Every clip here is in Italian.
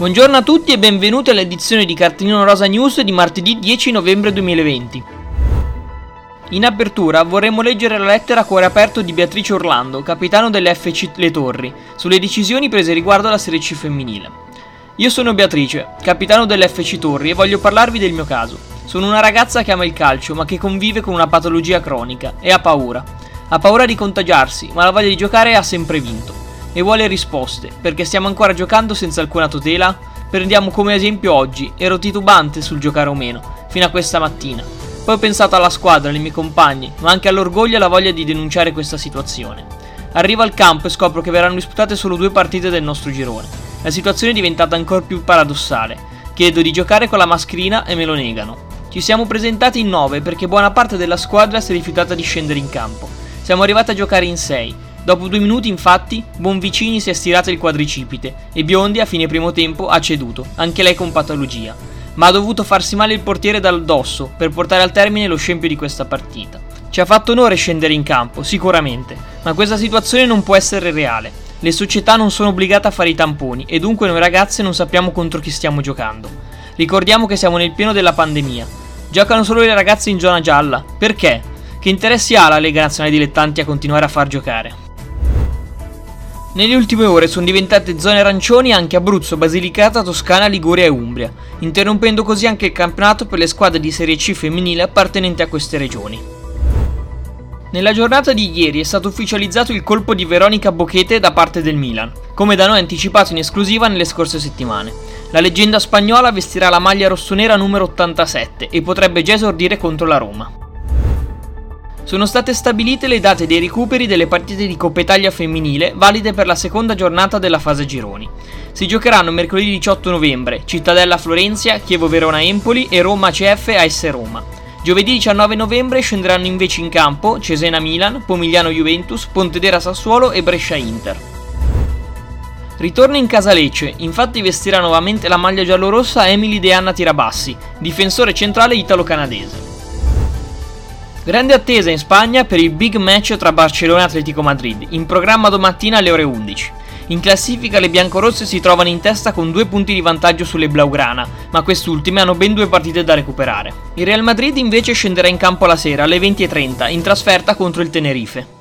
Buongiorno a tutti e benvenuti all'edizione di Cartellino Rosa News di martedì 10 novembre 2020. In apertura vorremmo leggere la lettera a cuore aperto di Beatrice Orlando, capitano dell'FC Le Torri, sulle decisioni prese riguardo alla Serie C femminile. Io sono Beatrice, capitano dell'FC Torri e voglio parlarvi del mio caso. Sono una ragazza che ama il calcio ma che convive con una patologia cronica e ha paura. Ha paura di contagiarsi, ma la voglia di giocare ha sempre vinto e vuole risposte, perché stiamo ancora giocando senza alcuna tutela? Prendiamo come esempio oggi, ero titubante sul giocare o meno, fino a questa mattina. Poi ho pensato alla squadra, ai miei compagni, ma anche all'orgoglio e alla voglia di denunciare questa situazione. Arrivo al campo e scopro che verranno disputate solo due partite del nostro girone. La situazione è diventata ancora più paradossale. Chiedo di giocare con la mascherina e me lo negano. Ci siamo presentati in nove perché buona parte della squadra si è rifiutata di scendere in campo. Siamo arrivati a giocare in sei Dopo due minuti, infatti, Bonvicini si è stirato il quadricipite e Biondi a fine primo tempo ha ceduto, anche lei con patologia. Ma ha dovuto farsi male il portiere dal dosso per portare al termine lo scempio di questa partita. Ci ha fatto onore scendere in campo, sicuramente, ma questa situazione non può essere reale. Le società non sono obbligate a fare i tamponi e dunque noi ragazze non sappiamo contro chi stiamo giocando. Ricordiamo che siamo nel pieno della pandemia. Giocano solo le ragazze in zona gialla. Perché? Che interessi ha la Lega Nazionale Dilettanti a continuare a far giocare? Nelle ultime ore sono diventate zone arancioni anche Abruzzo, Basilicata, Toscana, Liguria e Umbria, interrompendo così anche il campionato per le squadre di Serie C femminile appartenenti a queste regioni. Nella giornata di ieri è stato ufficializzato il colpo di Veronica Bochete da parte del Milan, come da noi anticipato in esclusiva nelle scorse settimane. La leggenda spagnola vestirà la maglia rossonera numero 87 e potrebbe già esordire contro la Roma sono state stabilite le date dei recuperi delle partite di Coppa Italia femminile valide per la seconda giornata della fase gironi. Si giocheranno mercoledì 18 novembre Cittadella Florenzia, Chievo Verona Empoli e Roma CF AS Roma. Giovedì 19 novembre scenderanno invece in campo Cesena Milan, Pomigliano Juventus, Pontedera Sassuolo e Brescia Inter. Ritorna in casa Lecce, infatti vestirà nuovamente la maglia giallorossa Emily De Anna Tirabassi, difensore centrale italo-canadese. Grande attesa in Spagna per il big match tra Barcellona e Atletico Madrid, in programma domattina alle ore 11. In classifica le biancorosse si trovano in testa con due punti di vantaggio sulle Blaugrana, ma quest'ultime hanno ben due partite da recuperare. Il Real Madrid invece scenderà in campo la sera alle 20.30 in trasferta contro il Tenerife.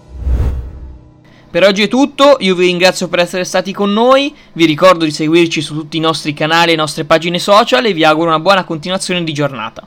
Per oggi è tutto, io vi ringrazio per essere stati con noi, vi ricordo di seguirci su tutti i nostri canali e nostre pagine social e vi auguro una buona continuazione di giornata.